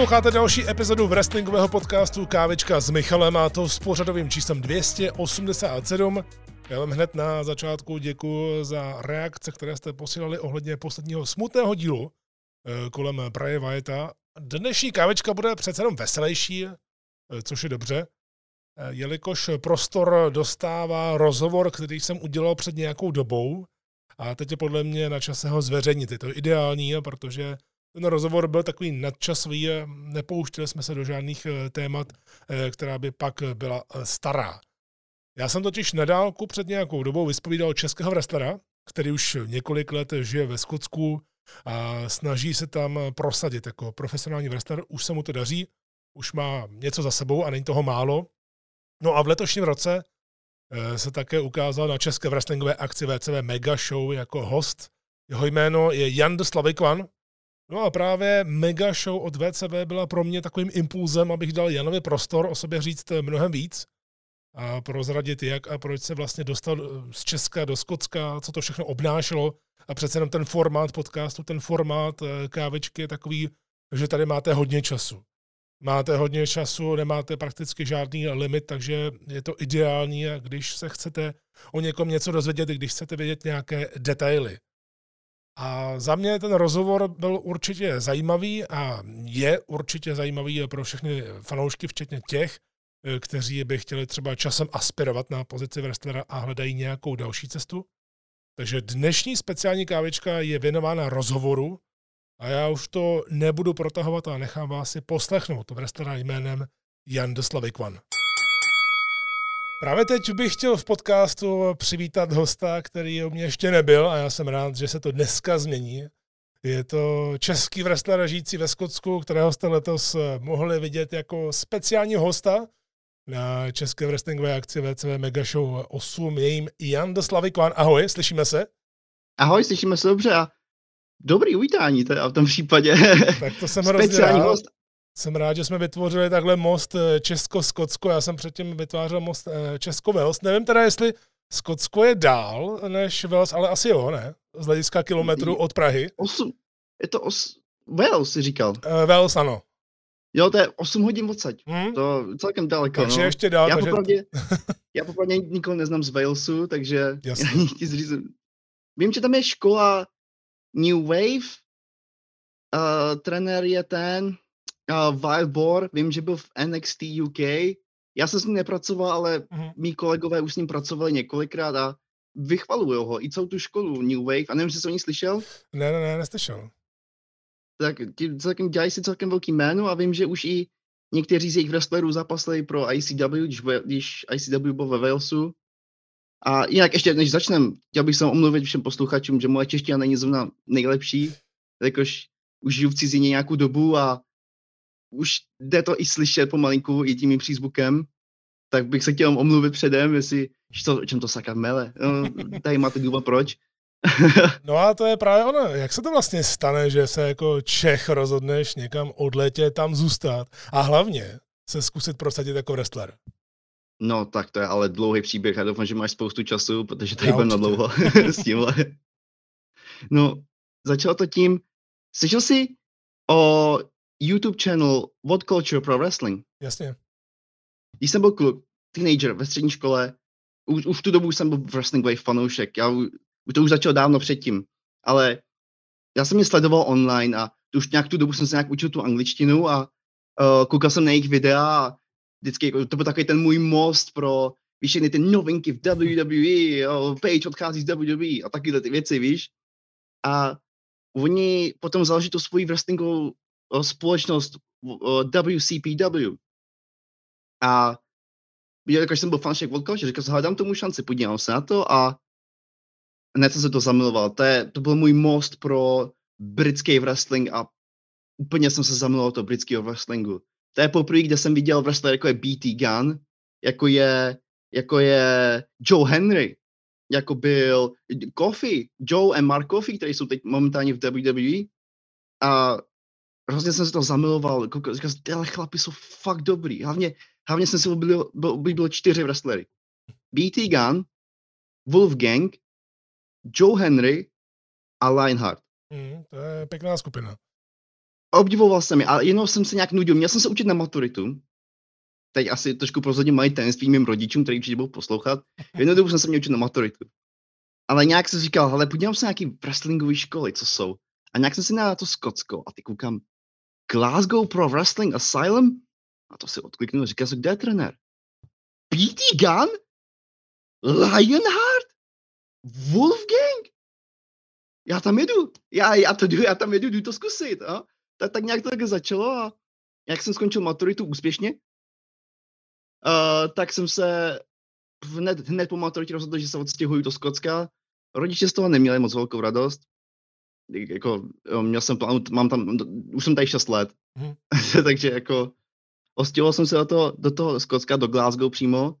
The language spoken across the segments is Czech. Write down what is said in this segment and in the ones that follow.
Posloucháte další epizodu wrestlingového podcastu Kávička s Michalem a to s pořadovým číslem 287. Já vám hned na začátku děkuji za reakce, které jste posílali ohledně posledního smutného dílu eh, kolem Braje Vajeta. Dnešní kávečka bude přece jenom veselější, eh, což je dobře, eh, jelikož prostor dostává rozhovor, který jsem udělal před nějakou dobou a teď je podle mě na čase ho zveřejnit. Je to ideální, protože ten rozhovor byl takový nadčasový, nepouštěli jsme se do žádných eh, témat, eh, která by pak byla eh, stará. Já jsem totiž na dálku před nějakou dobou vyspovídal českého wrestlera, který už několik let žije ve Skotsku a snaží se tam prosadit jako profesionální wrestler. Už se mu to daří, už má něco za sebou a není toho málo. No a v letošním roce se také ukázal na české wrestlingové akci VCV Mega Show jako host. Jeho jméno je Jan Slavikvan, No a právě mega show od VCB byla pro mě takovým impulzem, abych dal Janovi prostor o sobě říct mnohem víc a prozradit, jak a proč se vlastně dostal eh, z Česka do Skotska, co to všechno obnášelo. A přece jenom ten formát podcastu, ten formát eh, kávečky je takový, že tady máte hodně času. Máte hodně času, nemáte prakticky žádný limit, takže je to ideální, když se chcete o někom něco dozvědět, když chcete vědět nějaké detaily. A za mě ten rozhovor byl určitě zajímavý a je určitě zajímavý pro všechny fanoušky, včetně těch, eh, kteří by chtěli třeba časem aspirovat na pozici wrestlera a hledají nějakou další cestu. Takže dnešní speciální kávička je věnována rozhovoru a já už to nebudu protahovat a nechám vás si poslechnout wrestlera jménem Jan de Slavikvan. Právě teď bych chtěl v podcastu přivítat hosta, který u mě ještě nebyl a já jsem rád, že se to dneska změní. Je to český wrestler žijící ve Skotsku, kterého jste letos mohli vidět jako speciální hosta na české wrestlingové akci VCV Mega Show 8. Je jim Jan de Slavikvan. Ahoj, slyšíme se? Ahoj, slyšíme se dobře a dobrý uvítání teda v tom případě. Tak to jsem hrozně rád. Host jsem rád, že jsme vytvořili takhle most eh, Česko-Skotsko. Já jsem předtím vytvářel most eh, Česko-Wales. Nevím teda, jestli Skotsko je dál než Wales, ale asi jo, ne? Z hlediska kilometru od Prahy. Osm, je to os, Wales, si říkal. Uh, Wales, ano. Jo, to je 8 hodin odsaď. Hmm? To celkem daleko. Takže no. ještě dál. Já takže... popravdě, já popravdě nikoho neznám z Walesu, takže Jasně. já ti zřízím. Vím, že tam je škola New Wave. Uh, trenér je ten, uh, Wild Boar, vím, že byl v NXT UK. Já jsem s ním nepracoval, ale uh-huh. mý kolegové už s ním pracovali několikrát a vychvaluju ho. I celou tu školu New Wave. A nevím, jestli jsi o ní slyšel? Ne, ne, ne, neslyšel. Tak ti celkem, dělají si celkem velký jméno a vím, že už i někteří z jejich wrestlerů zapasili pro ICW, když, když ICW byl ve Walesu. A jinak ještě, než začnem, chtěl bych se omluvit všem posluchačům, že moje čeština není zrovna nejlepší, jakož už žiju v cizině nějakou dobu a už jde to i slyšet pomalinku i tím přízvukem, tak bych se chtěl omluvit předem, jestli, to, o čem to sakra mele. No, tady máte důvod proč. no a to je právě ono. Jak se to vlastně stane, že se jako Čech rozhodneš někam odletět, tam zůstat a hlavně se zkusit prosadit jako wrestler? No, tak to je ale dlouhý příběh a doufám, že máš spoustu času, protože tady budeme na dlouho s tímhle. No, začalo to tím, slyšel jsi o YouTube channel What Culture Pro Wrestling. Jasně. Když jsem byl kluk, teenager ve střední škole, už, už v tu dobu jsem byl wrestlingový fanoušek. Já, to už začalo dávno předtím. Ale já jsem je sledoval online a už nějak tu dobu jsem se nějak učil tu angličtinu a uh, koukal jsem na jejich videa a vždycky jako, to byl takový ten můj most pro všechny ty novinky v WWE, jo, Page odchází z WWE a takyhle ty věci, víš. A oni potom založili tu svoji wrestlingovou společnost WCPW. A jakož jsem byl fanšek Vodka, že říkal, hledám tomu šanci, podívám se na to a hned jsem se to zamiloval. To, je, to byl můj most pro britský wrestling a úplně jsem se zamiloval do britského wrestlingu. To je poprvé, kde jsem viděl wrestler jako je BT Gunn, jako je, jako je Joe Henry, jako byl Kofi, Joe a Mark Kofi, kteří jsou teď momentálně v WWE. A hrozně jsem se to zamiloval, říkal jsem, tyhle chlapi jsou fakt dobrý. Hlavně, hlavně jsem si oblíbil, oblíbil čtyři wrestlery. BT Gunn, Wolfgang, Joe Henry a Lionheart. Mm, to je pěkná skupina. obdivoval jsem je, ale jenom jsem se nějak nudil. Měl jsem se učit na maturitu. Teď asi trošku prozradím mají tajemství mým rodičům, který určitě budou poslouchat. Jednou dobu jsem se měl učit na maturitu. Ale nějak jsem říkal, ale podívám se na nějaký wrestlingové školy, co jsou. A nějak jsem si na to Skotsko a ty koukám, Glasgow Pro Wrestling Asylum? A to si odkliknu a říká se, kde je trenér? BT Gun? Lionheart? Wolfgang? Já tam jedu. Já, já to jdu, já tam jedu, jdu to zkusit. A? Tak, tak nějak to tak začalo a jak jsem skončil maturitu úspěšně, uh, tak jsem se hned, hned po maturitě rozhodl, že se odstěhuju do Skotska. Rodiče z toho neměli moc velkou radost. Jako, měl jsem plán, mám tam, už jsem tady 6 let. Hmm. Takže jako ostěhoval jsem se do toho, do toho Skotska, do Glasgow přímo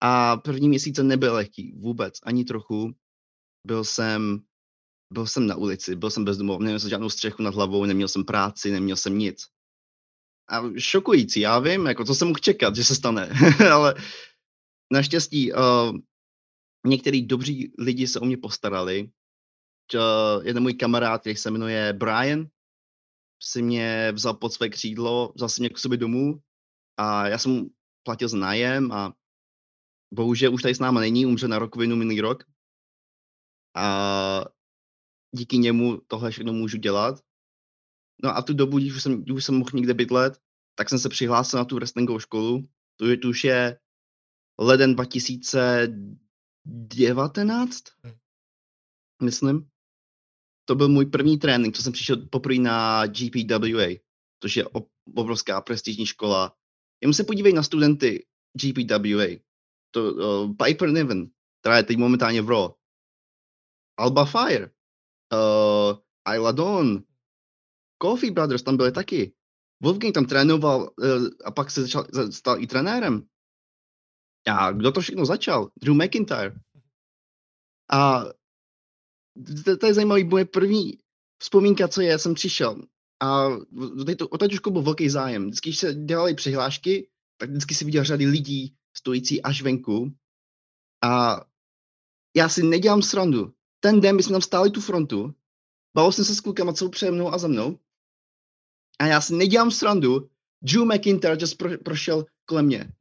a první měsíce nebyl lehký, vůbec, ani trochu. Byl jsem, byl jsem na ulici, byl jsem bezdomový, neměl jsem žádnou střechu nad hlavou, neměl jsem práci, neměl jsem nic. A šokující, já vím, jako co jsem mohl čekat, že se stane, ale naštěstí uh, některý dobří lidi se o mě postarali. Uh, jeden můj kamarád, který se jmenuje Brian, si mě vzal pod své křídlo, vzal si mě k sobě domů a já jsem platil za nájem a bohužel už tady s náma není, umře na rokovinu minulý rok. A díky němu tohle všechno můžu dělat. No a tu dobu, když už jsem, když už jsem mohl někde bydlet, tak jsem se přihlásil na tu wrestlingovou školu. To, je, to už je leden 2019, hmm. myslím. To byl můj první trénink, co jsem přišel poprvé na GPWA, což je obrovská prestižní škola. Jenom se podívej na studenty GPWA. To, uh, Piper Niven, která je teď momentálně v Raw. Alba Fire, uh, Isla Dawn, Coffee Brothers tam byly taky. Wolfgang tam trénoval uh, a pak se začal, stal i trenérem. A kdo to všechno začal? Drew McIntyre. A to, to je zajímavý, moje první vzpomínka, co je, jsem přišel. A o to už byl velký zájem. Vždycky, když se dělaly přihlášky, tak vždycky si viděl řady lidí stojící až venku. A já si nedělám srandu. Ten den, my jsme tam stáli tu frontu, bavil jsem se s klukama, co přede mnou a za mnou. A já si nedělám srandu, Drew McIntyre just pro, prošel kolem mě.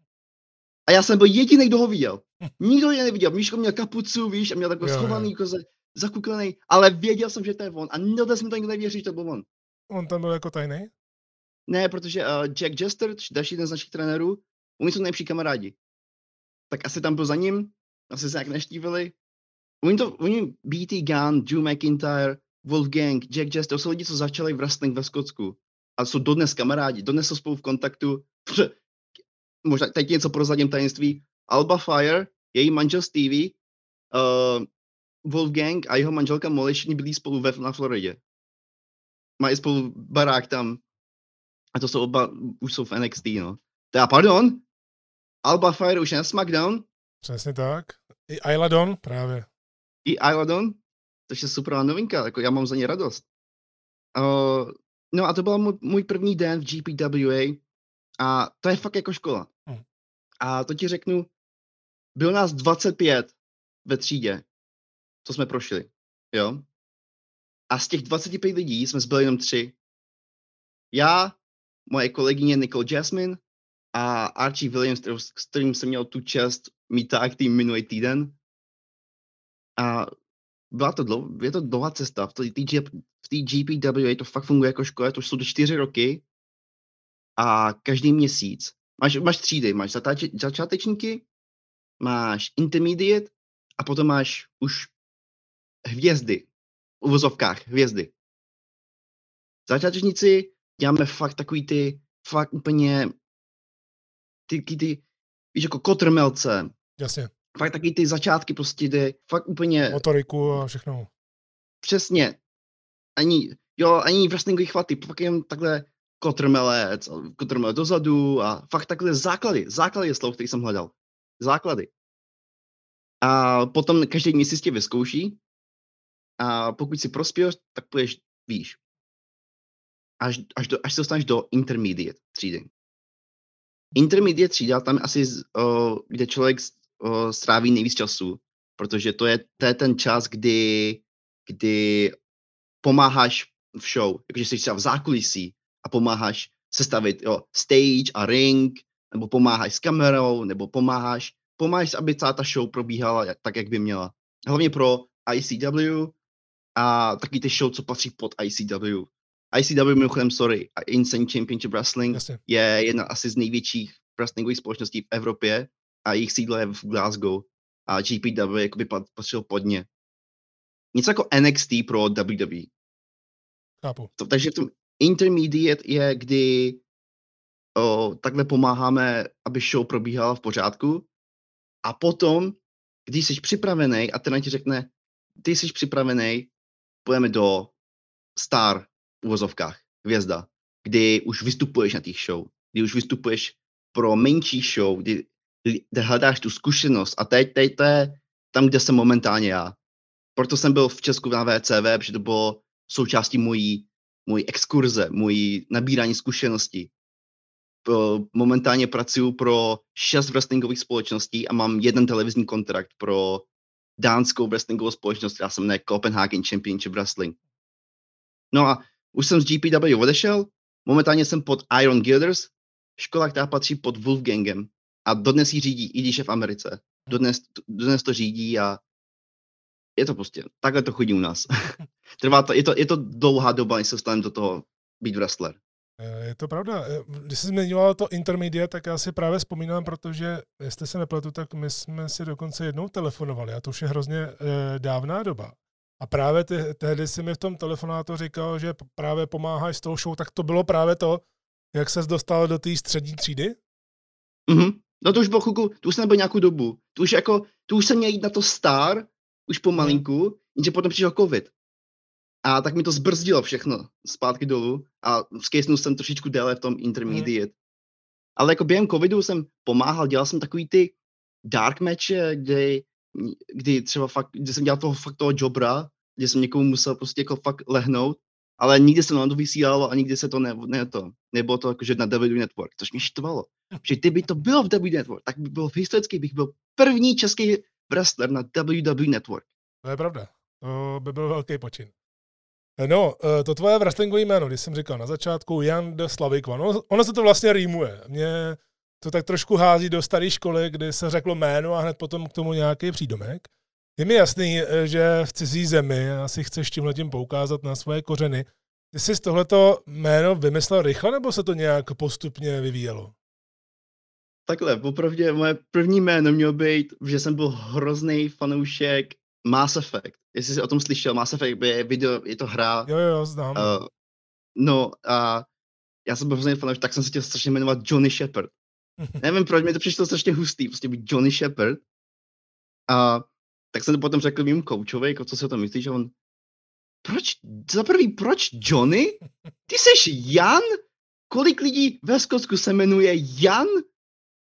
A já jsem byl jediný, kdo ho viděl. Nikdo je neviděl. Míško měl kapucu, víš, a měl takový schovaný koze, zakuklený, ale věděl jsem, že to je on. A nedal jsem to nikdo nevěřit, že to byl on. On tam byl jako tajný? Ne, protože uh, Jack Jester, další jeden z našich trenérů, oni jsou nejlepší kamarádi. Tak asi tam byl za ním, asi se nějak neštívili. Oni to, oni BT Gunn, Drew McIntyre, Wolfgang, Jack Jester, to jsou lidi, co začali v wrestling ve Skotsku. A jsou dodnes kamarádi, dodnes jsou spolu v kontaktu. Možná teď něco prozadím tajemství. Alba Fire, její manžel Stevie, uh, Wolfgang a jeho manželka Molly všichni byli spolu ve, na Floridě. Mají spolu barák tam. A to jsou oba, už jsou v NXT, no. Teda, pardon, Alba Fire už je na SmackDown. Přesně tak. I Ayla Don právě. I Ayla Don, to je super novinka, jako já mám za ně radost. Uh, no a to byl můj, můj první den v GPWA a to je fakt jako škola. Hmm. A to ti řeknu, bylo nás 25 ve třídě, co jsme prošli, jo? A z těch 25 lidí jsme zbyli jenom tři. Já, moje kolegyně Nicole Jasmine a Archie Williams, s kterým jsem měl tu čest mít tak tým minulý týden. A byla to dlouho, je to dlouhá cesta. V té GPW to fakt funguje jako škola, to jsou to čtyři roky a každý měsíc máš, máš třídy, máš začátečníky, máš intermediate a potom máš už hvězdy, v uvozovkách hvězdy. Začátečníci děláme fakt takový ty, fakt úplně, ty, ty, ty víš, jako kotrmelce. Jasně. Fakt taky ty začátky prostě jde, fakt úplně. Motoriku a všechno. Přesně. Ani, jo, ani wrestlingový chvaty, fakt jen takhle kotrmelec, kotrmelec dozadu a fakt takhle základy, základy je slovo, který jsem hledal. Základy. A potom každý měsíc tě vyzkouší a pokud si prospěl, tak půjdeš výš. Až, až, do, až se dostaneš do intermediate třídy. Intermediate třída, tam asi, uh, kde člověk uh, stráví nejvíc času, protože to je, to je ten čas, kdy, kdy pomáháš v show, jakože jsi třeba v zákulisí, a pomáháš sestavit jo, stage a ring, nebo pomáháš s kamerou, nebo pomáháš, pomáháš, aby celá ta show probíhala tak, jak by měla. Hlavně pro ICW a taky ty show, co patří pod ICW. ICW, mimochodem, sorry, Insane Championship Wrestling Jasně. je jedna asi z největších wrestlingových společností v Evropě a jejich sídlo je v Glasgow a GPW jakoby patřil pod ně. Něco jako NXT pro WWE. Chápu. To, takže v tom intermediate je, kdy o, takhle pomáháme, aby show probíhala v pořádku a potom, když jsi připravený a ten ti řekne, ty jsi připravený, půjdeme do star uvozovkách, hvězda, kdy už vystupuješ na těch show, kdy už vystupuješ pro menší show, kdy, kdy hledáš tu zkušenost a teď, teď to je tam, kde jsem momentálně já. Proto jsem byl v Česku na VCV, protože to bylo součástí mojí, mojí exkurze, mojí nabírání zkušeností. Momentálně pracuji pro šest wrestlingových společností a mám jeden televizní kontrakt pro dánskou wrestlingovou společnost, která se jmenuje Copenhagen Championship Wrestling. No a už jsem z GPW odešel, momentálně jsem pod Iron Guilders, škola, která patří pod Wolfgangem a dodnes ji řídí, i když je v Americe. Dodnes, dodnes to řídí a je to prostě, takhle to chodí u nás. Trvá to, je to, je to dlouhá doba, než se dostaneme do toho být wrestler. Eh, je to pravda. Eh, když jsi zmiňoval to intermediate, tak já si právě vzpomínám, protože, jestli se nepletu, tak my jsme si dokonce jednou telefonovali a to už je hrozně eh, dávná doba. A právě ty, tehdy si mi v tom telefonátu říkal, že právě pomáháš s tou show, tak to bylo právě to, jak ses dostal do té střední třídy? Mhm. No to už bylo chvilku, to už jsem nebyl nějakou dobu. To už jako, to už jsem měl jít na to star, už pomalinku, jenže potom přišel covid. A tak mi to zbrzdilo všechno zpátky dolů a skejsnul jsem trošičku déle v tom intermediate. Mm. Ale jako během covidu jsem pomáhal, dělal jsem takový ty dark matche, kde, kdy třeba fakt, kde jsem dělal toho fakt toho jobra, kde jsem někomu musel prostě jako fakt lehnout, ale nikdy se to vysílalo a nikdy se to ne, ne to, nebylo to jakože na WWE Network, což mě štvalo. Že kdyby to bylo v WWE Network, tak by bylo historicky, bych byl první český wrestler na WWE Network. To je pravda. To by byl velký počin. No, eh, to tvoje wrestlingové jméno, když jsem říkal na začátku, Jan de Slavikvan, ono, ono se to vlastně rýmuje. Mě to tak trošku hází do staré školy, kdy se řeklo jméno a hned potom k tomu nějaký přídomek. Je mi jasný, eh, že v cizí zemi asi chceš tímhle tím poukázat na svoje kořeny. Ty jsi tohleto jméno vymyslel rychle, nebo se to nějak postupně vyvíjelo? Takhle, popravdě moje první jméno mělo být, že jsem byl hrozný fanoušek Mass Effect. Jestli jsi o tom slyšel, Mass Effect je video, je to hra. Jo, jo, znám. Uh, no a já jsem byl hrozný fanoušek, tak jsem se chtěl strašně jmenovat Johnny Shepard. Nevím, proč mi to přišlo strašně hustý, prostě být Johnny Shepard. A tak jsem to potom řekl mým koučovi, jako co si o tom myslíš, že on, proč, za prvý, proč Johnny? Ty seš Jan? Kolik lidí ve Skotsku se jmenuje Jan?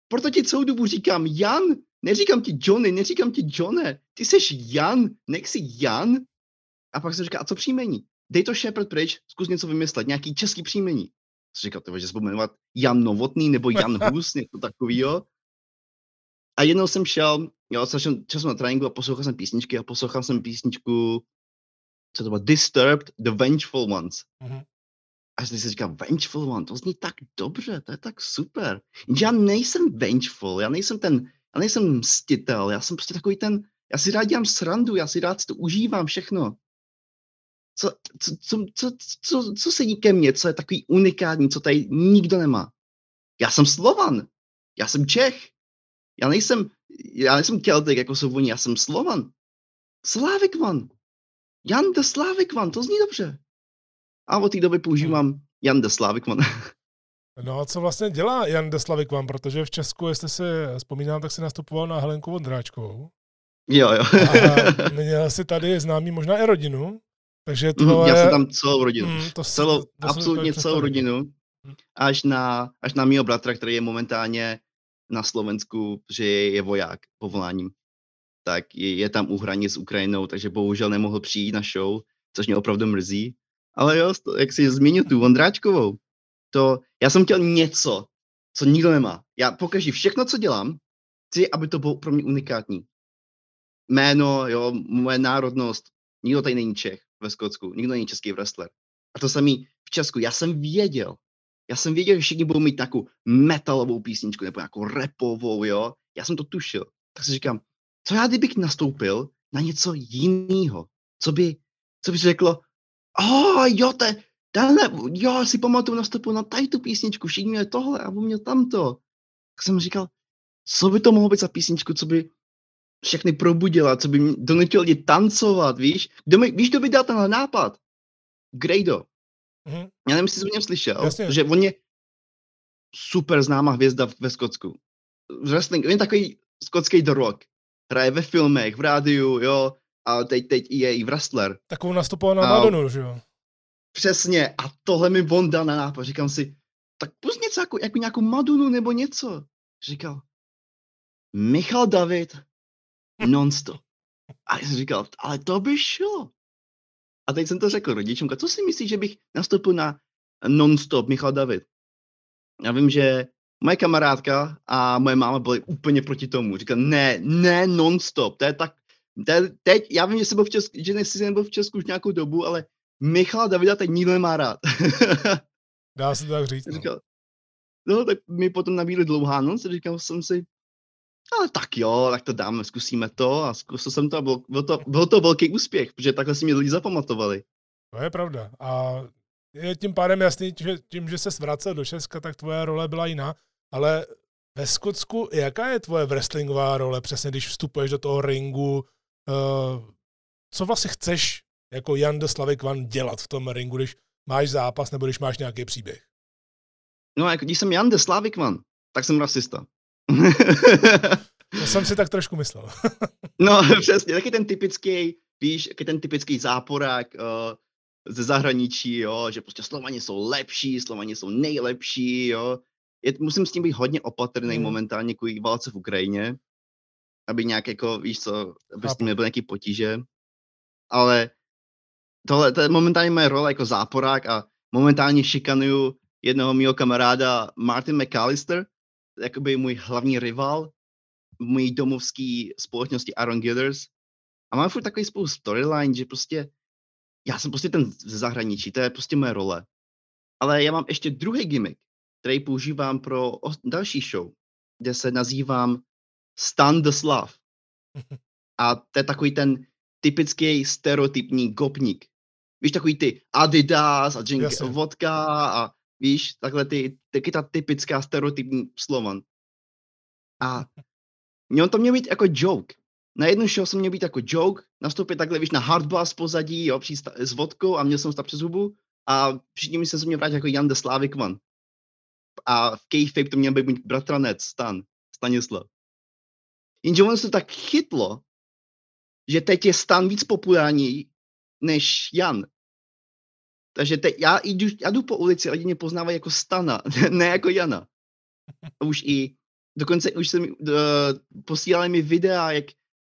Proto ti celou dobu říkám Jan, neříkám ti Johnny, neříkám ti Johne, ty seš Jan, nech si Jan. A pak jsem říkal, a co příjmení? Dej to Shepard pryč, zkus něco vymyslet, nějaký český příjmení. Jsem říkal, že se jmenovat Jan Novotný nebo Jan Hus, něco takového. A jednou jsem šel, jo, jsem času na tréninku a poslouchal jsem písničky a poslouchal jsem písničku, co to bylo, Disturbed, The Vengeful Ones. Mm-hmm. A jsem si říkal, Vengeful One, to zní tak dobře, to je tak super. Já nejsem vengeful, já nejsem ten, já nejsem mstitel, já jsem prostě takový ten, já si rád dělám srandu, já si rád si to užívám všechno. Co, co, co, co, co, co sedí ke mně, co je takový unikátní, co tady nikdo nemá. Já jsem Slovan, já jsem Čech, já nejsem, já nejsem Celtic, jako jsou oni, já jsem Slovan. Slávik Van. Jan de Slávik Van, to zní dobře. A od té doby používám Jan de Slávik Van. No a co vlastně dělá Jan de Slavik vám, protože v Česku, jestli si vzpomínám, tak si nastupoval na Helenku Vondráčkovou. Jo, jo. a měl si tady známý možná i rodinu, takže to mm, Já jsem tam celou rodinu. Mm, to celou, to, to absolutně celou rodinu. Mm. Až na, až na mýho bratra, který je momentálně na Slovensku, že je, je voják povoláním. Tak je, je tam u hranic s Ukrajinou, takže bohužel nemohl přijít na show, což mě opravdu mrzí. Ale jo, jak si zmínil tu Vondráčkovou, to, já jsem chtěl něco, co nikdo nemá. Já pokaždé všechno, co dělám, chci, aby to bylo pro mě unikátní. Jméno, jo, moje národnost, nikdo tady není Čech ve Skotsku, nikdo není český wrestler. A to samý v Česku. Já jsem věděl, Já jsem věděl, že všichni budou mít nějakou metalovou písničku nebo nějakou repovou, jo. Já jsem to tušil. Tak si říkám, co já kdybych nastoupil na něco jiného? Co by, co by řeklo, oh, jo, to je, tenhle, jo, si pamatuju nastoupil na tady tu písničku, všichni měli tohle a on měl tamto. Tak jsem říkal, co by to mohlo být za písničku, co by všechny probudila, co by mě donutil lidi tancovat, víš? Kdo mi, víš, kdo by dal tenhle nápad? Grado. Mm-hmm. Já nevím, jestli jsi o něm slyšel, Jasně. že on je super známá hvězda ve Skotsku. Wrestling, on je takový skotský The Rock. Hraje ve filmech, v rádiu, jo, a teď, teď je i wrestler. Takovou nastupoval na Madonu, že jo? Přesně, a tohle mi on dal na nápad. Říkám si, tak pust něco jako, jako nějakou Madunu nebo něco. Říkal, Michal David, nonstop. A já jsem říkal, ale to by šlo. A teď jsem to řekl rodičům, co si myslíš, že bych nastoupil na nonstop Michal David? Já vím, že moje kamarádka a moje máma byly úplně proti tomu. Říkal, ne, ne nonstop, to je tak, to je, teď, já vím, že jsem byl v Česku, že nejsi nebyl v Česku už nějakou dobu, ale Michal Davida teď nikdo nemá rád. Dá se to tak říct. No. Říkal, no, tak mi potom nabídli dlouhá noc, říkal jsem si, ale tak jo, tak to dáme, zkusíme to a zkusil jsem to a byl, byl, to, byl to velký úspěch, protože takhle si mě lidi zapamatovali. To je pravda. A je tím pádem jasný, že tím, že se vracel do Česka, tak tvoje role byla jiná. Ale ve Skotsku, jaká je tvoje wrestlingová role, přesně když vstupuješ do toho ringu? Uh, co vlastně chceš jako Jan de Slavik Van dělat v tom ringu, když máš zápas nebo když máš nějaký příběh? No, jako když jsem Jan de Slavik Van, tak jsem rasista. to jsem si tak trošku myslel. no, přesně, taky ten typický, víš, taky ten typický záporák uh, ze zahraničí, jo, že prostě Slovani jsou lepší, Slovani jsou nejlepší, jo. Je, musím s tím být hodně opatrný hmm. momentálně kvůli válce v Ukrajině, aby nějak jako, víš co, aby s tím nebyl nějaký potíže. Ale tohle, to je momentálně moje role jako záporák a momentálně šikanuju jednoho mého kamaráda Martin McAllister, jakoby můj hlavní rival v mojí domovské společnosti Aaron Gilders. A mám furt takový spolu storyline, že prostě já jsem prostě ten ze zahraničí, to je prostě moje role. Ale já mám ještě druhý gimmick, který používám pro další show, kde se nazývám Stan the Slav. A to je takový ten typický stereotypní gopník. Víš, takový ty Adidas a drink vodka a víš, takhle ty, taky ta typická stereotypní Slovan. A měl to měl být jako joke. Na jednu show jsem měl být jako joke, nastoupit takhle, víš, na hardbass pozadí, jo, přísta, s vodkou a měl jsem stav přes hubu a všichni mi se mě vrátit jako Jan de Slavikman. A v kayfabe to měl být bratranec Stan, Stanislav. Jenže ono se tak chytlo, že teď je Stan víc populární než Jan. Takže te, já, jdu, já jdu po ulici a lidi mě poznávají jako Stana, ne jako Jana. A už i, dokonce už se mi, uh, posílali mi videa, jak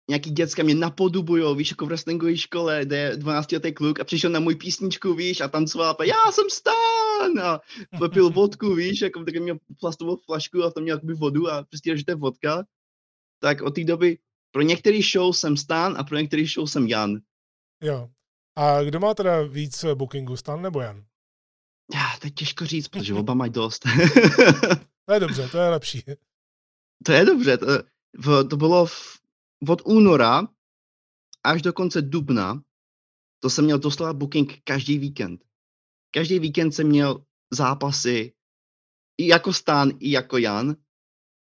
nějaký děcka mě napodobujou, víš, jako v wrestlingové škole, kde je 12 letý kluk a přišel na můj písničku, víš, a tancoval a já jsem Stan a popil vodku, víš, jako taky měl plastovou flašku a tam měl jakoby vodu a prostě, že to je vodka. Tak od té doby pro některý show jsem Stan a pro některý show jsem Jan. Jo. A kdo má teda víc bookingu, Stan nebo Jan? Já, to je těžko říct, protože oba mají dost. to je dobře, to je lepší. To je dobře. To, v, to bylo v, od února až do konce dubna, to jsem měl doslova booking každý víkend. Každý víkend jsem měl zápasy i jako Stan, i jako Jan,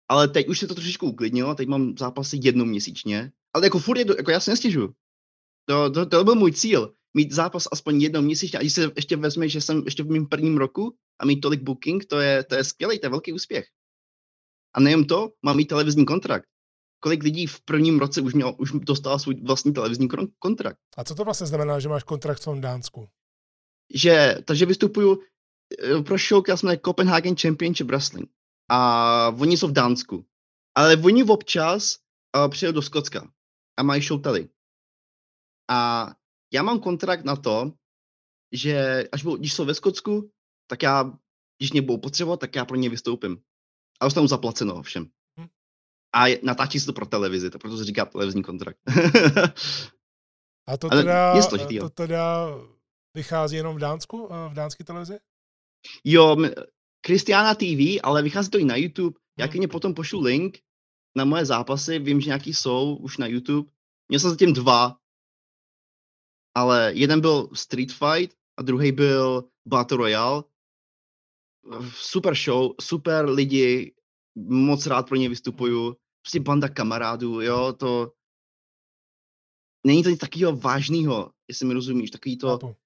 ale teď už se to trošičku uklidnilo, teď mám zápasy jednou měsíčně, ale jako furt, je jako já se nestěžuju. To, to, to byl můj cíl, mít zápas aspoň jednou měsíčně. A když se ještě vezme, že jsem ještě v mém prvním roku a mít tolik booking, to je, to je skvělý, to je velký úspěch. A nejen to, mám mít televizní kontrakt. Kolik lidí v prvním roce už, měl, už dostal svůj vlastní televizní kontrakt. A co to vlastně znamená, že máš kontrakt v tom Dánsku? Že, takže vystupuju eh, pro show, která se jmenuje Copenhagen Championship Wrestling. A oni jsou v Dánsku. Ale oni občas uh, přijedou do Skotska a mají show tady. A já mám kontrakt na to, že až budou, když jsou ve Skotsku, tak já, když mě budou potřebovat, tak já pro ně vystoupím. A dostanu zaplaceno všem. Hm. A natáčí se to pro televizi, to proto se říká televizní kontrakt. a to teda, je to teda vychází jenom v Dánsku, v dánské televizi? Jo, Kristiana TV, ale vychází to i na YouTube. Já klidně potom pošlu link na moje zápasy, vím, že nějaký jsou už na YouTube. Měl jsem zatím dva, ale jeden byl Street Fight a druhý byl Battle Royale. Super show, super lidi, moc rád pro ně vystupuju. Prostě banda kamarádů, jo, to... Není to nic takového vážného, jestli mi rozumíš, takový to... Chápu.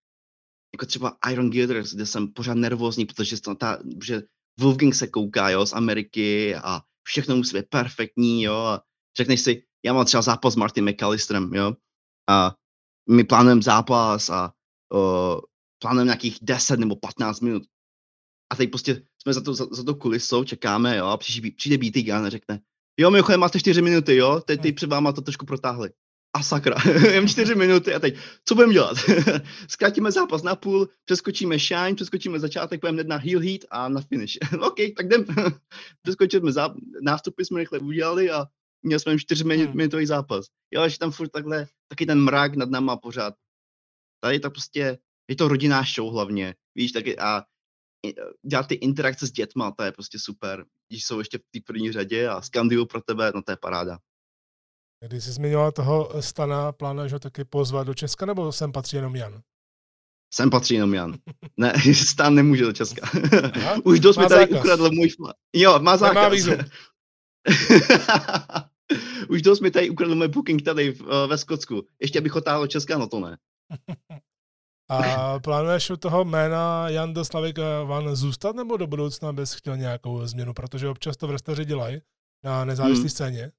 Jako třeba Iron Gators, kde jsem pořád nervózní, protože, to, ta, že Wolfgang se kouká, jo, z Ameriky a všechno musí být perfektní, jo, a řekneš si, já mám třeba zápas s Martin McAllisterem, jo, a my plánujeme zápas a uh, plánujeme nějakých 10 nebo 15 minut. A teď prostě jsme za to, za, za to kulisou, čekáme, jo, a přijde, přijde BT Gun a řekne, jo, mimochodem máte 4 minuty, jo, teď, teď před váma to trošku protáhli. A sakra, jen 4 minuty a teď, co budeme dělat? Zkrátíme zápas na půl, přeskočíme shine, přeskočíme začátek, půjdeme na heel heat a na finish. OK, tak jdem. Přeskočíme záp- nástupy jsme rychle udělali a měli jsme 4 hmm. zápas. Jo, že tam furt takhle, taky ten mrak nad náma pořád. Tady to prostě, je to rodinná show hlavně, víš, taky a dělat ty interakce s dětma, to je prostě super. Když jsou ještě v té první řadě a skandují pro tebe, no to je paráda. Když jsi zmiňoval toho Stana, plánuješ ho taky pozvat do Česka, nebo sem patří jenom Jan? Sem patří jenom Jan. Ne, Stan nemůže do Česka. Aha, Už dost mi tady zákaz. ukradl můj flag. Jo, má zákaz. Nemá. Už dost mi tady ukradl můj booking tady v, uh, ve Skotsku. Ještě abych otáhl Česka, no to ne. A plánuješ u toho jména Jan Doslavik Van zůstat, nebo do budoucna bys chtěl nějakou změnu? Protože občas to wrestleri dělají na nezávislé hmm. scéně.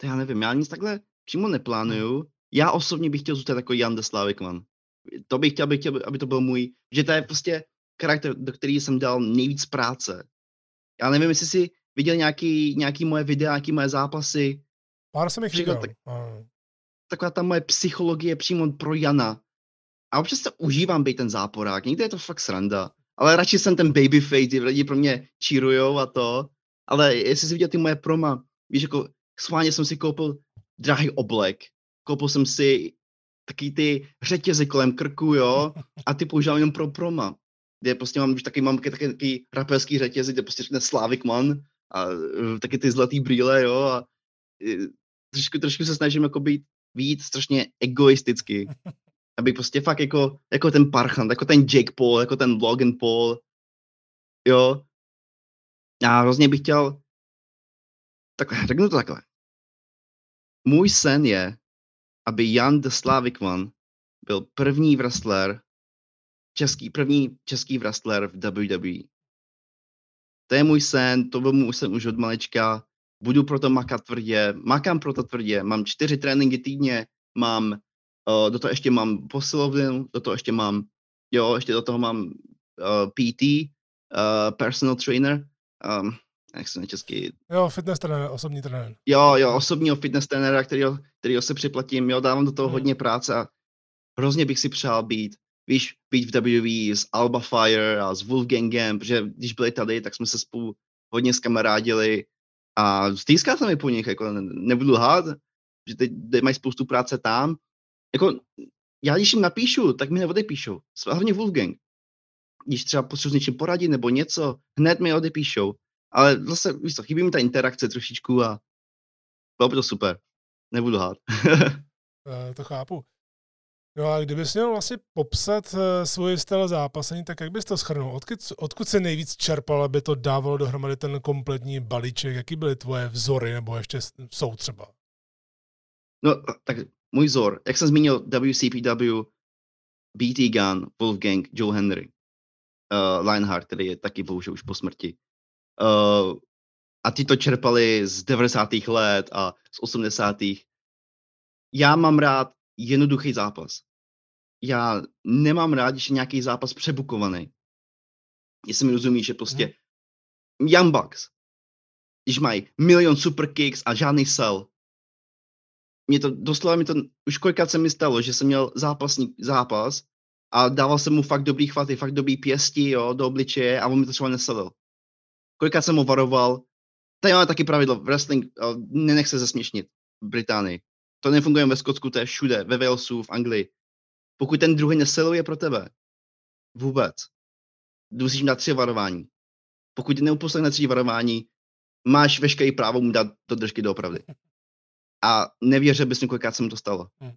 To já nevím, já nic takhle přímo neplánuju. Já osobně bych chtěl zůstat jako Jan Doslavik Van. To bych chtěl, aby, chtěl, aby to byl můj, že to je prostě charakter, do který jsem dal nejvíc práce. Já nevím, jestli jsi viděl nějaký, nějaký moje videa, nějaký moje zápasy. Pár jsem jich viděl. Tak, taková ta moje psychologie přímo pro Jana. A občas to užívám být ten záporák. Někdy je to fakt sranda. Ale radši jsem ten babyface, ty lidi pro mě čírujou a to. Ale jestli jsi viděl ty moje proma, víš, jako schválně jsem si koupil drahý oblek. Koupil jsem si taky ty řetězy kolem krku, jo, a ty používám jenom pro proma. Kde prostě mám, už taky mám taky, taky, raperský řetězy, kde prostě řekne Slavik Man a uh, taky ty zlatý brýle, jo, a trošku, trošku se snažím jako být víc strašně egoisticky. Aby prostě fakt jako, jako ten parchant, jako ten Jake Paul, jako ten Logan Paul, jo. Já hrozně bych chtěl, takhle, řeknu to takhle. Můj sen je, aby Jan the Slavic One byl první wrestler, český, první český wrestler v WWE. To je můj sen, to byl můj sen už od malička, budu proto makat tvrdě, makám proto tvrdě, mám čtyři tréninky týdně, mám, uh, do toho ještě mám posilovnu, do toho ještě mám, jo, ještě do toho mám uh, eh, PT, uh, eh, personal trainer, um, jak se na česky... Jo, fitness trenér, osobní trenér. Jo, jo, osobního fitness trenéra, kterýho, kterýho se připlatím, jo, dávám do toho hmm. hodně práce a hrozně bych si přál být, víš, být v WWE s Alba Fire a s Wolfgangem, protože když byli tady, tak jsme se spolu hodně skamarádili a stýská se mi po nich, jako nebudu lhát, že teď, teď mají spoustu práce tam. Jako, já když jim napíšu, tak mi neodepíšou. Hlavně Wolfgang. Když třeba potřebuji s něčím poradit nebo něco, hned mi odepíšou. Ale zase, víš co, chybí mi ta interakce trošičku a bylo by to super. Nebudu hát. Eh, to chápu. No a kdybys měl vlastně popsat uh, svůj styl zápasení, tak jak bys to schrnul? Odkud, odkud se nejvíc čerpal, aby to dávalo dohromady ten kompletní balíček? Jaký byly tvoje vzory, nebo ještě jsou třeba? No, tak můj vzor, jak jsem zmínil WCPW, BT Gun, Wolfgang, Joe Henry, uh, Lionheart, který je taky bohužel už po smrti. Uh, a ty to čerpali z 90. let a z 80. Já mám rád jednoduchý zápas. Já nemám rád, když je nějaký zápas přebukovaný. Jestli mi rozumíš, že prostě hmm. Young Bucks, když mají milion super kicks a žádný sell, mě to, doslova mi to, už kolikrát se mi stalo, že jsem měl zápasní zápas a dával jsem mu fakt dobrý chvaty, fakt dobrý pěsti, jo, do obličeje a on mi to třeba neselil kolikrát jsem mu varoval, tady máme taky pravidlo, wrestling, uh, nenech se zesměšnit v Británii. To nefunguje ve Skotsku, to je všude, ve Walesu, v Anglii. Pokud ten druhý neseluje pro tebe, vůbec, musíš dát tři varování. Pokud neuposlechne tři varování, máš veškerý právo mu dát do držky doopravdy. A nevěř, že bys několikrát se mu to stalo. Hmm.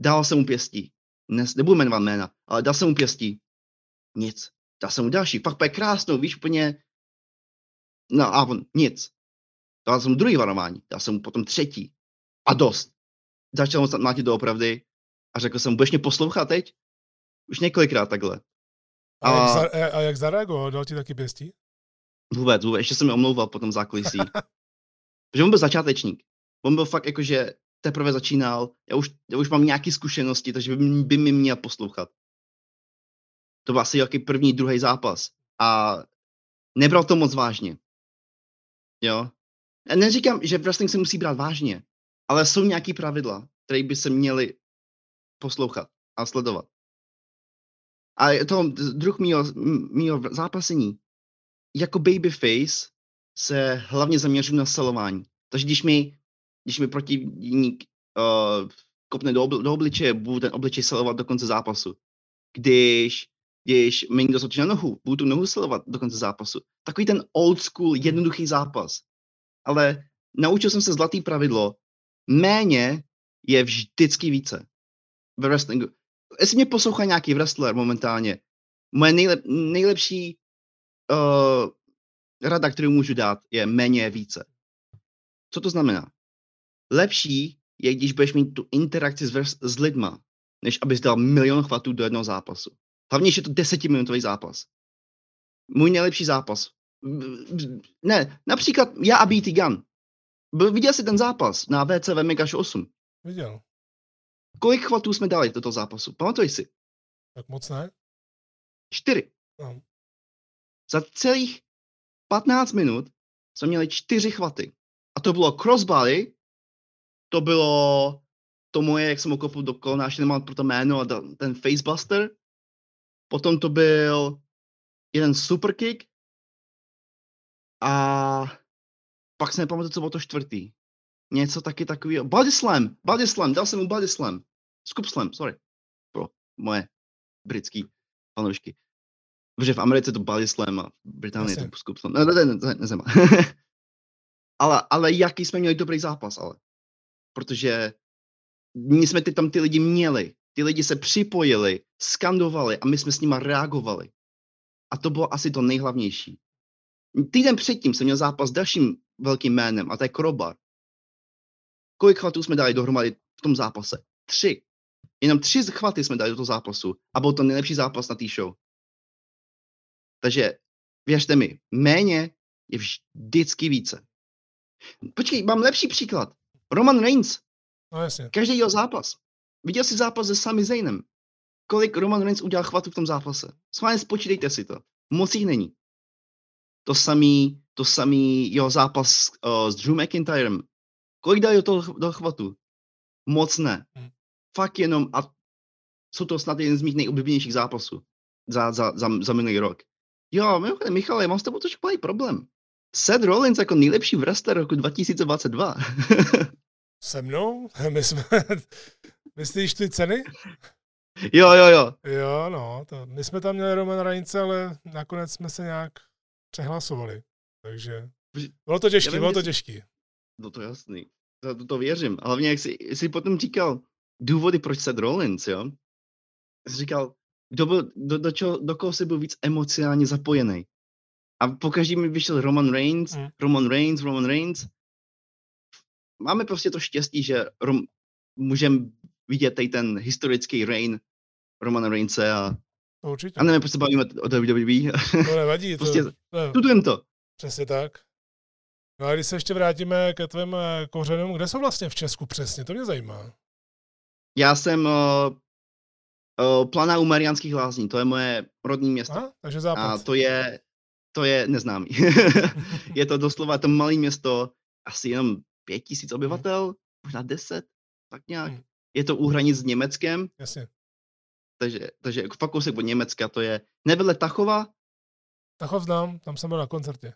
Dal jsem mu pěstí. Ne, nebudu jmenovat jména, ale dal jsem mu pěstí. Nic. Dal jsem mu další. Fakt je krásnou, víš, úplně... No a on, nic. Dal jsem mu druhý varování. Dal jsem mu potom třetí. A dost. Začal mu mlátit doopravdy a řekl jsem, budeš mě poslouchat teď? Už několikrát takhle. A, a, jak, za, a jak zareagoval? Dal ti taky pěstí? Vůbec, vůbec. Ještě jsem mi omlouval potom zákulisí. že on byl začátečník. On byl fakt jakože teprve začínal, já už, já už mám nějaké zkušenosti, takže by, by mi měl poslouchat. To byl asi jaký první, druhý zápas. A nebral to moc vážně. Jo. Já neříkám, že wrestling se musí brát vážně, ale jsou nějaké pravidla, které by se měly poslouchat a sledovat. A to druh mýho, mýho zápasení, jako babyface se hlavně zaměřuji na selování. Takže když mi, když mi protivník uh, kopne do, obl- do obličeje, budu ten obličej selovat do konce zápasu. Když, když mi někdo na nohu, budu tu nohu selovat do konce zápasu. Takový ten old school, jednoduchý zápas. Ale naučil jsem se zlatý pravidlo, méně je vždycky více. Ve wrestlingu. Jestli mě poslouchá nějaký wrestler momentálně, moje nejlep, nejlepší uh, rada, kterou můžu dát, je méně je více. Co to znamená? Lepší je, když budeš mít tu interakci s, s lidma, než abys dal milion chvatů do jednoho zápasu. Hlavně, že je to desetiminutový zápas. Můj nejlepší zápas. Ne, například já a BT Gun. Viděl jsi ten zápas na VCV Megaš 8? Viděl. Kolik chvatů jsme dali do toho zápasu? Pamatuj si. Tak moc ne? Čtyři. No. Za celých 15 minut jsme měli čtyři chvaty. A to bylo crossbody, to bylo to moje, jak jsem ho kopl do kolena, ještě nemám pro to jméno, a ten facebuster. Potom to byl jeden superkick a pak se nepamatuju, co bylo to čtvrtý. Něco taky takového. Body slam, body slam, dal jsem mu body slam. Scoop slam, sorry. Pro moje britský fanoušky. Protože v Americe to body slam a v Británii je to scoop slam. Ne, ne, ne, ne, ne, ne ale, ale jaký jsme měli dobrý zápas, ale. Protože my jsme ty tam ty lidi měli. Ty lidi se připojili, skandovali a my jsme s nima reagovali. A to bylo asi to nejhlavnější. Týden předtím jsem měl zápas s dalším velkým jménem a to je Krobar. Kolik chvatů jsme dali dohromady v tom zápase? Tři. Jenom tři chvaty jsme dali do toho zápasu a byl to nejlepší zápas na té show. Takže věřte mi, méně je vždycky více. Počkej, mám lepší příklad. Roman Reigns. No jasně. Každý jeho zápas. Viděl jsi zápas se Sami Zaynem? Kolik Roman Reigns udělal chvatu v tom zápase? Sválně spočítejte si to. Moc jich není. To samý, to samý jeho zápas uh, s Drew McIntyrem. Kolik dali do toho do chvatu? Moc ne. Hmm. Fakt jenom a jsou to snad jeden z mých nejoblíbenějších zápasů za, za, za, za minulý rok. Jo, mimochodem, Michal, já mám s tebou trošku malý problém. Seth Rollins jako nejlepší wrestler roku 2022. Se mnou? My jsme... Myslíš ty ceny? Jo, jo, jo. Jo, no. To, my jsme tam měli Roman Reigns, ale nakonec jsme se nějak přehlasovali. Takže bylo to těžké, bylo to těžké. No to jasný. To, to, to věřím. A hlavně, jak jsi, jsi potom říkal důvody, proč Seth Rollins, jo? Jsi říkal, kdo byl, do, do, čo, do koho jsi byl víc emocionálně zapojený. A pokaždý mi vyšel Roman Reigns, mm. Roman Reigns, Roman Reigns. Máme prostě to štěstí, že Rom, můžeme vidět tady ten historický reign Romana Reignse a Určitě. A nevím, proč se bavíme o WWE. To nevadí. prostě to, tudujem to. Přesně tak. No a když se ještě vrátíme ke tvým eh, kořenům, kde jsou vlastně v Česku přesně? To mě zajímá. Já jsem uh, uh, Plana u Mariánských lázní, to je moje rodní město. Aha, takže západ. A to je, to je neznámý. je to doslova to malé město, asi jenom pět tisíc hmm. obyvatel, hmm. možná deset, tak nějak. Hmm. Je to u hranic s Německem. Jasně. Takže, takže fakt kousek od Německa to je. Nevedle Tachova. Tachov znám, tam jsem byl na koncertě.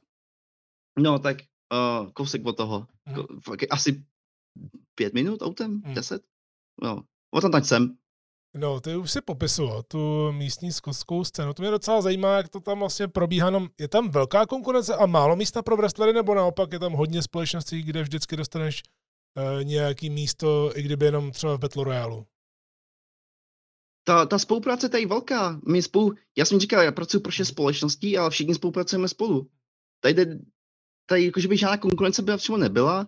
No, tak uh, kousek od toho. Hmm. Fakt, asi pět minut autem, hmm. deset. No, o tam tak jsem. No, ty už si popisoval tu místní skoskou scénu. To mě docela zajímá, jak to tam vlastně probíhá. No, je tam velká konkurence a málo místa pro wrestlery, nebo naopak je tam hodně společností, kde vždycky dostaneš uh, nějaký místo, i kdyby jenom třeba v Battle Royale? Ta, ta spolupráce tady je velká. My spolu, já jsem říkal, já pracuji pro šest společností, ale všichni spolupracujeme spolu. Tady, tady, tady jakože by žádná konkurence byla přímo nebyla.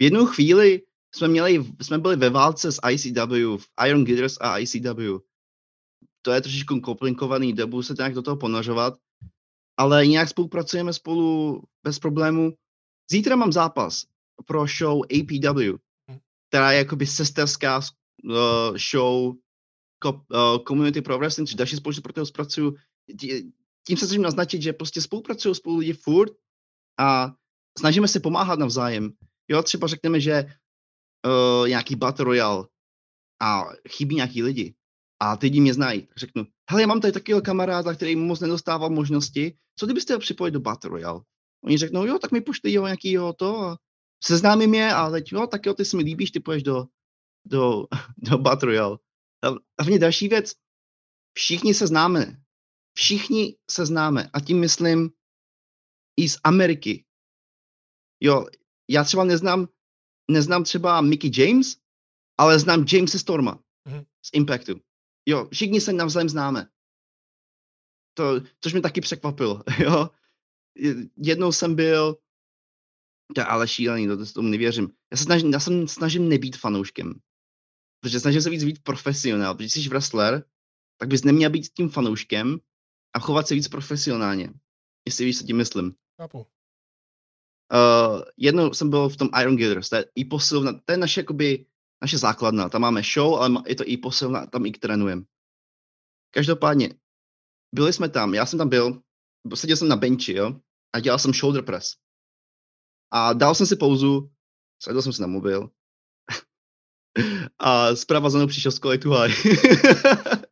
V jednu chvíli jsme, měli, jsme byli ve válce s ICW, v Iron Gators a ICW. To je trošičku komplikovaný, dobu se nějak do toho ponořovat, ale nějak spolupracujeme spolu bez problému. Zítra mám zápas pro show APW, hm. která je jakoby sesterská uh, show uh, Community Pro Wrestling, což další společnost, pro kterou zpracuju. Tím se snažím naznačit, že prostě spolupracují spolu lidi furt a snažíme se pomáhat navzájem. Jo, třeba řekneme, že uh, nějaký Battle Royale a chybí nějaký lidi a ty lidi mě znají, řeknu, hele, já mám tady takového kamaráda, který moc nedostával možnosti, co kdybyste ho připojili do Battle Royale? Oni řeknou, jo, tak mi pošli jo nějakýho to a seznámím je a teď, jo, tak jo, ty se mi líbíš, ty poješ do, do, do Battle Royale. A, v další věc, všichni se známe. Všichni se známe a tím myslím i z Ameriky. Jo, já třeba neznám neznám třeba Mickey James, ale znám Jamesa Storma mm-hmm. z Impactu. Jo, všichni se navzájem známe. To, což mě taky překvapilo, jo. Jednou jsem byl, to je ale šílený, to, to tomu nevěřím. Já se snažím, já jsem snažím nebýt fanouškem. Protože snažím se víc být profesionál. Protože jsi wrestler, tak bys neměl být tím fanouškem a chovat se víc profesionálně. Jestli víš, co tím myslím. Chápu. Uh, jednou jsem byl v tom Iron Gators, to je i posilna, to je naše, jakoby, naše základna, tam máme show, ale je to i posilna, tam i trénujeme. Každopádně, byli jsme tam, já jsem tam byl, seděl jsem na benči, jo, a dělal jsem shoulder press. A dal jsem si pauzu, sedl jsem si na mobil a zprava za mnou přišel z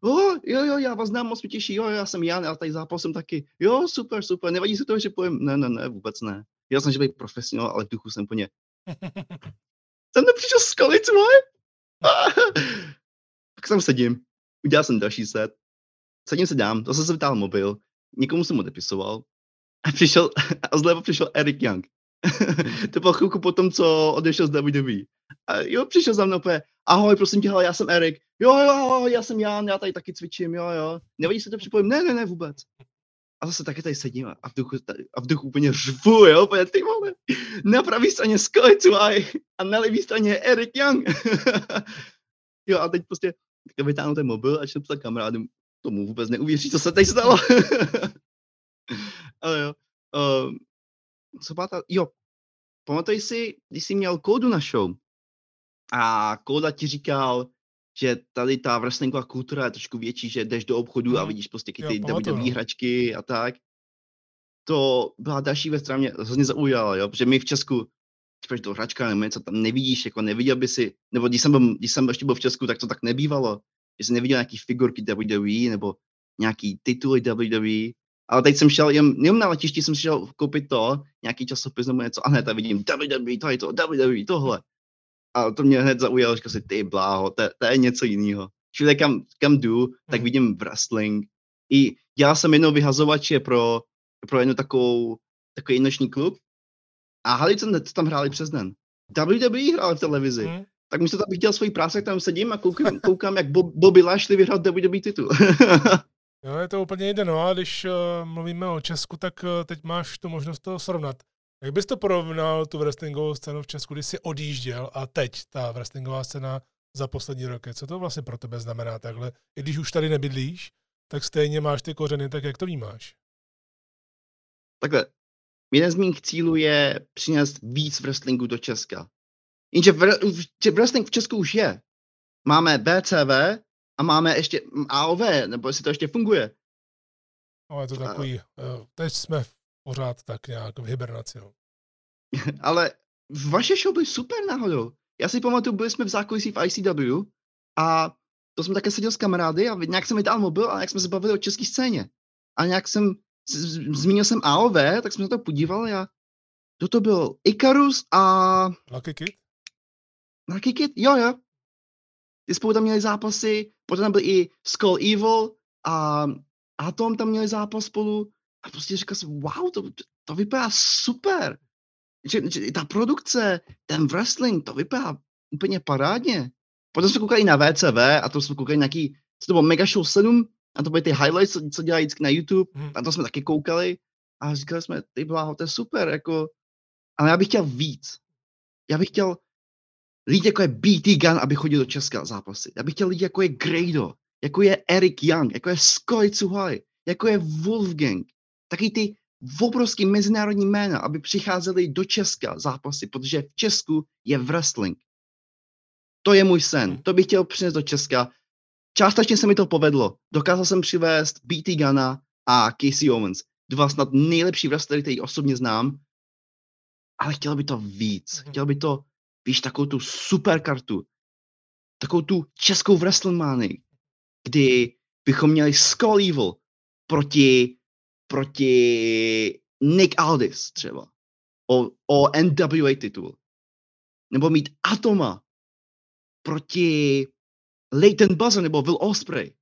Oh, jo, jo, já vás znám, moc mi těší, jo, já jsem Jan, a tady zápasem taky, jo, super, super, nevadí se to, že pojem, ne, ne, ne, vůbec ne. Já jsem, že být profesionál, ale v duchu jsem plně. jsem nepřišel z co moje? tak jsem sedím, udělal jsem další set, sedím se dám, to jsem se vytáhl mobil, nikomu jsem odepisoval, a přišel, a zleva přišel Eric Young. to bylo chvilku potom, co odešel z WWE. A jo, přišel za mnou ahoj, prosím tě, hele, já jsem Erik. Jo, jo, já jsem Jan, já tady taky cvičím, jo, jo. Nevadí se to připojím? Ne, ne, ne, vůbec. A zase taky tady sedím a v duchu, a v duchu úplně řvu, jo, úplně ty vole. Na pravý straně Scully a na levý straně Erik Young. jo, a teď prostě vytáhnu ten mobil a začnu psat kamarádům, tomu vůbec neuvěří, co se teď stalo. Ale jo. Um, co ta, jo, pamatuj si, když jsi měl kódu na show a kóda ti říkal, že tady ta wrestlingová kultura je trošku větší, že jdeš do obchodu a mhm. vidíš prostě ty WWE hračky a tak. To byla další věc, která mě hrozně zaujala, jo, protože my v Česku, když do hračka nebo něco tam nevidíš, jako neviděl by si, nebo když jsem, byl, když jsem ještě byl v Česku, tak to tak nebývalo, že jsem neviděl nějaký figurky WWE nebo nějaký tituly WWE, ale teď jsem šel, jen, jenom na letišti jsem šel koupit to, nějaký časopis nebo něco, a hned tady vidím WWE, to je to, WWE, tohle. A to mě hned zaujalo, že si ty bláho, to, to je něco jiného. Všude kam, kam jdu, tak hmm. vidím wrestling. I já jsem jednou vyhazovače pro, pro jednu takovou, takový noční klub a Halice tam hráli přes den. WWE hráli v televizi. Hmm. Tak místo bych dělal svoji práci, tam sedím a koukám, koukám jak Bob, Bobby Lashley vyhrál WWE titul. Jo, je to úplně jde. No a když uh, mluvíme o Česku, tak uh, teď máš tu možnost to srovnat. Jak bys to porovnal, tu wrestlingovou scénu v Česku, když jsi odjížděl a teď ta wrestlingová scéna za poslední roky? Co to vlastně pro tebe znamená takhle? I když už tady nebydlíš, tak stejně máš ty kořeny, tak jak to vnímáš? Takhle, jeden z mých cílů je přinést víc wrestlingu do Česka. Jenže wrestling v Česku už je. Máme BCV, a máme ještě AOV, nebo jestli to ještě funguje. No, je to takový. Eh, teď jsme pořád tak nějak v hibernaci. No. Ale vaše show byly super náhodou. Já si pamatuju, byli jsme v zákulisí v ICW a to jsem také seděl s kamarády a nějak jsem vytáhl mobil a nějak jsme se bavili o české scéně. A nějak jsem, zmínil jsem AOV, tak jsem se to podíval a kdo to byl? Icarus a... Lucky Kid? Lucky Kid? Jo, jo ty spolu tam měli zápasy, potom tam byl i Skull Evil a Atom tam měli zápas spolu a prostě říkal jsem, wow, to, to vypadá super. Že, že ta produkce, ten wrestling, to vypadá úplně parádně. Potom jsme koukali na VCV a to jsme koukali nějaký, co to bylo Mega Show 7 a to byly ty highlights, co, co dělají vždycky na YouTube hmm. a to jsme taky koukali a říkali jsme, ty bláho, to je super, jako, ale já bych chtěl víc. Já bych chtěl lidi jako je BT Gun, aby chodil do Česka zápasy. Já bych chtěl lidi jako je Grado, jako je Eric Young, jako je Skoy Tsuhai, jako je Wolfgang. Taky ty obrovský mezinárodní jména, aby přicházeli do Česka zápasy, protože v Česku je wrestling. To je můj sen. Hmm. To bych chtěl přinést do Česka. Částečně se mi to povedlo. Dokázal jsem přivést BT Gana a Casey Owens. Dva snad nejlepší wrestlery, který osobně znám. Ale chtěl by to víc. Hmm. Chtěl by to, víš, takovou tu super kartu. Takovou tu českou wrestlemany, kdy bychom měli Skull Evil proti, proti Nick Aldis třeba. O, o NWA titul. Nebo mít Atoma proti Leighton Buzzer nebo Will Osprey.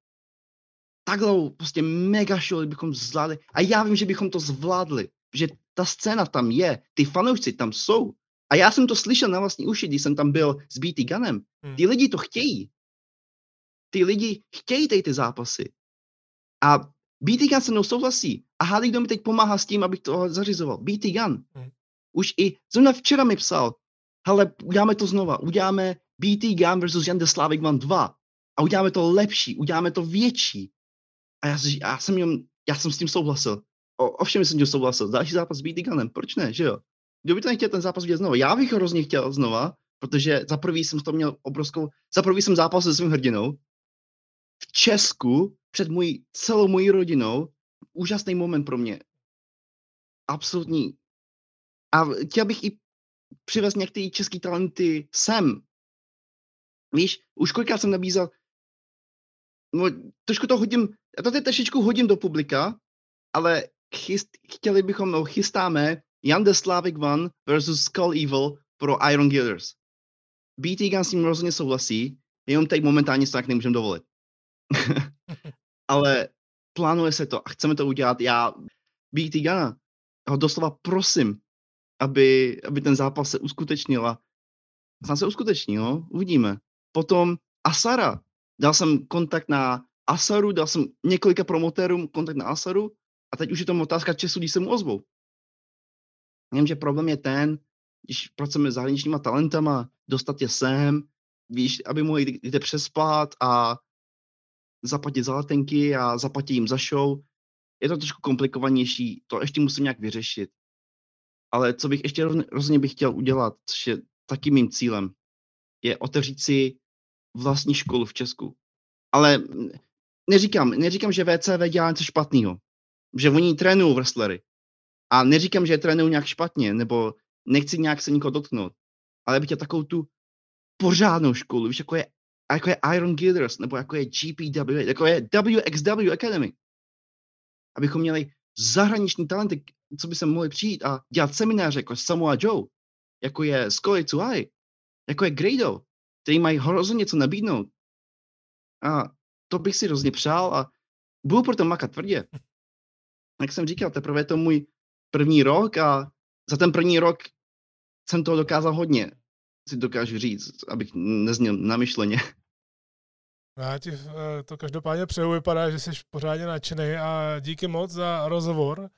Takhle prostě mega show bychom zvládli. A já vím, že bychom to zvládli, že ta scéna tam je, ty fanoušci tam jsou. A já jsem to slyšel na vlastní uši, když jsem tam byl s BT Gunem. Hmm. Ty lidi to chtějí. Ty lidi chtějí tady ty zápasy. A BT Gun se mnou souhlasí. A hádej, kdo mi teď pomáhá s tím, abych to zařizoval. BT Gun. Hmm. Už i zrovna včera mi psal, hele, uděláme to znova, uděláme BT Gun versus Jan Slavik 2 a uděláme to lepší, uděláme to větší. A já, já jsem jim, já jsem s tím souhlasil. O, ovšem jsem tím souhlasil. Další zápas s BT Gunem, proč ne, že jo? Kdo by to nechtěl ten zápas vidět znovu? Já bych ho hrozně chtěl znova, protože za prvý jsem to měl obrovskou, za prvý jsem zápas se svým hrdinou. V Česku, před mojí, celou mojí rodinou, úžasný moment pro mě. Absolutní. A chtěl bych i přivez některé české talenty sem. Víš, už kolikrát jsem nabízel, no, trošku to hodím, já to teď trošičku hodím do publika, ale chyst, chtěli bychom, no, chystáme Jan the Slavic One versus Skull Evil pro Iron Gears. BT Gun s tím rozhodně souhlasí, jenom teď momentálně se tak nemůžeme dovolit. ale plánuje se to a chceme to udělat. Já BT Guna ho doslova prosím, aby, aby ten zápas se uskutečnil a snad se uskuteční, no, uvidíme. Potom Asara. Dal jsem kontakt na Asaru, dal jsem několika promotérům kontakt na Asaru a teď už je to otázka času, když se mu ozvou. Že problém je ten, když pracujeme s zahraničníma talentama, dostat je sem, víš, aby mohli jít přespat a zaplatit za letenky a zaplatit jim za show. Je to trošku komplikovanější, to ještě musím nějak vyřešit. Ale co bych ještě rozhodně bych chtěl udělat, což je taky mým cílem, je otevřít si vlastní školu v Česku. Ale neříkám, neříkám, že VCV dělá něco špatného. Že oni trénují wrestlery. A neříkám, že je trénují nějak špatně, nebo nechci nějak se nikoho dotknout. Ale bych chtěl takovou tu pořádnou školu, víš, jako je, jako je Iron Guilders, nebo jako je GPW, jako je WXW Academy. Abychom měli zahraniční talenty, co by se mohli přijít a dělat semináře, jako je Samoa Joe, jako je Scully Tuai, jako je Grado, který mají hrozně něco nabídnout. A to bych si hrozně přál a budu pro to makat tvrdě. Jak jsem říkal, teprve je to můj první rok a za ten první rok jsem toho dokázal hodně, si dokážu říct, abych nezněl namyšleně. No já ti eh, to každopádně přeju, vypadá, že jsi pořádně nadšený a díky moc za rozhovor.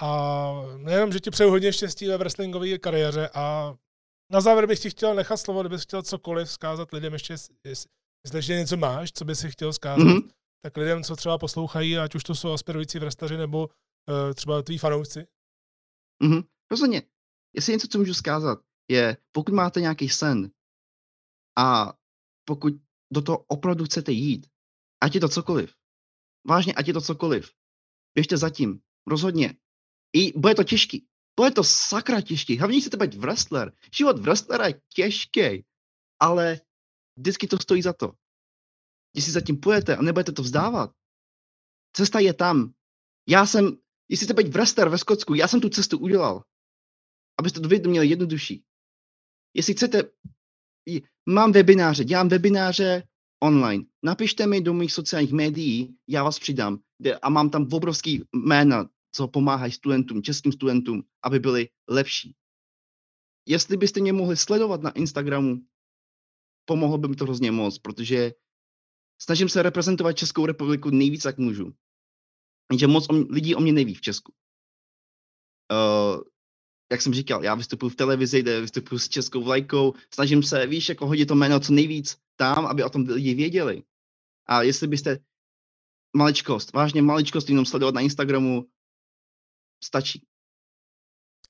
A nejenom, že ti přeju hodně štěstí ve wrestlingové kariéře a na závěr bych ti chtěl nechat slovo, kdybys chtěl cokoliv vzkázat lidem ještě, jestli ještě něco máš, co bys si chtěl vzkázat, mm-hmm. tak lidem, co třeba poslouchají, ať už to jsou aspirující wrestleri nebo uh, třeba tví fanoušci. Mm-hmm. Rozhodně. Jestli něco, co můžu vzkázat, je, pokud máte nějaký sen a pokud do toho opravdu chcete jít, ať je to cokoliv, vážně, ať je to cokoliv, běžte zatím, rozhodně. I bude to těžký, bude to sakra těžký, hlavně chcete být wrestler. Život wrestlera je těžký, ale vždycky to stojí za to. Když si zatím půjdete a nebudete to vzdávat, cesta je tam. Já jsem, jestli jste být wrestler ve Skotsku, já jsem tu cestu udělal, abyste to měli jednodušší. Jestli chcete, mám webináře, dělám webináře online. Napište mi do mých sociálních médií, já vás přidám. A mám tam obrovský jména, co pomáhají studentům, českým studentům, aby byli lepší. Jestli byste mě mohli sledovat na Instagramu, pomohlo by mi to hrozně moc, protože snažím se reprezentovat Českou republiku nejvíc, jak můžu. Jenže moc o mě, lidí o mě neví v Česku. Uh, jak jsem říkal, já vystupuji v televizi, kde vystupuji s českou vlajkou, snažím se, víš, jako hodit to jméno co nejvíc tam, aby o tom lidi věděli. A jestli byste maličkost, vážně maličkost jenom sledovat na Instagramu, stačí.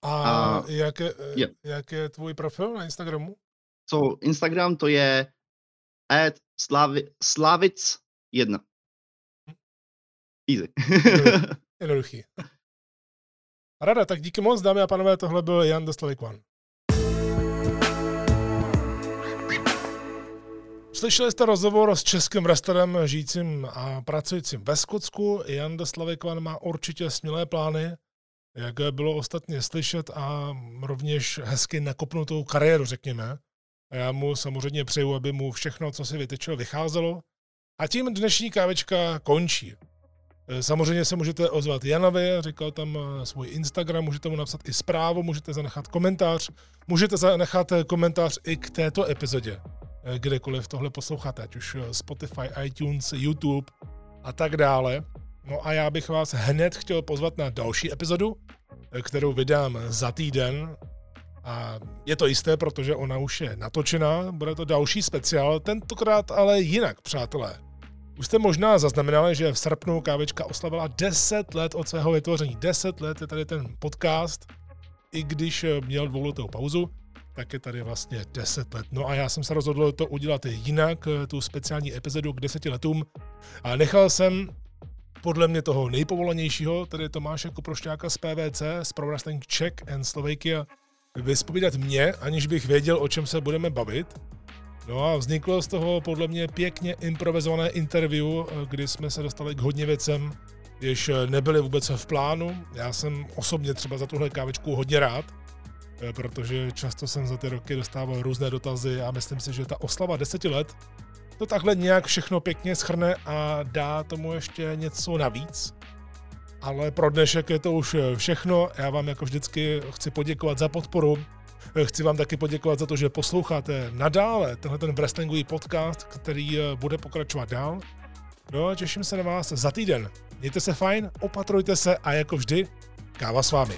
A, a jak, je, je. jak je tvůj profil na Instagramu? So, Instagram to je at slavi, slavic 1. Hm. Easy. Jednoduchý. Rada, tak díky moc, dámy a pánové, tohle byl Jan Dostlavik One. Slyšeli jste rozhovor s českým wrestlerem žijícím a pracujícím ve Skotsku. Jan Dostlavik One má určitě smělé plány, jak bylo ostatně slyšet a rovněž hezky nakopnutou kariéru, řekněme. A já mu samozřejmě přeju, aby mu všechno, co si vytyčil, vycházelo. A tím dnešní kávečka končí. Eh, samozřejmě se můžete ozvat Janovi, říkal tam eh, svůj Instagram, můžete mu napsat i zprávu, můžete zanechat komentář, můžete zanechat eh, komentář i k této epizodě, kdekoliv tohle posloucháte, ať už Spotify, iTunes, YouTube a tak dále. No a já bych vás hned chtěl pozvat na další epizodu, kterou vydám za týden. A je to jisté, protože ona už je natočená, bude to další speciál, tentokrát ale jinak, přátelé. Už jste možná zaznamenali, že v srpnu kávečka oslavila 10 let od svého vytvoření. 10 let je tady ten podcast, i když měl dvouletou pauzu, tak je tady vlastně 10 let. No a já jsem se rozhodl to udělat jinak, tu speciální epizodu k 10 letům. A nechal jsem podle mě toho nejpovolanějšího, tedy Tomáše Koprošťáka z PVC, z Pro Wrestling Czech and Slovakia, vyspovídat mě, aniž bych věděl, o čem se budeme bavit. No a vzniklo z toho podle mě pěkně improvizované interview, kdy jsme se dostali k hodně věcem, jež nebyly vůbec v plánu. Já jsem osobně třeba za tuhle kávečku hodně rád, protože často jsem za ty roky dostával různé dotazy a myslím si, že ta oslava deseti let to takhle nějak všechno pěkně schrne a dá tomu ještě něco navíc. Ale pro dnešek je to už všechno. Já vám jako vždycky chci poděkovat za podporu, Chci vám taky poděkovat za to, že posloucháte nadále tenhle ten wrestlingový podcast, který eh, bude pokračovat dál. No a těším se na vás za týden. Mějte se fajn, opatrujte se a jako vždy, káva s vámi.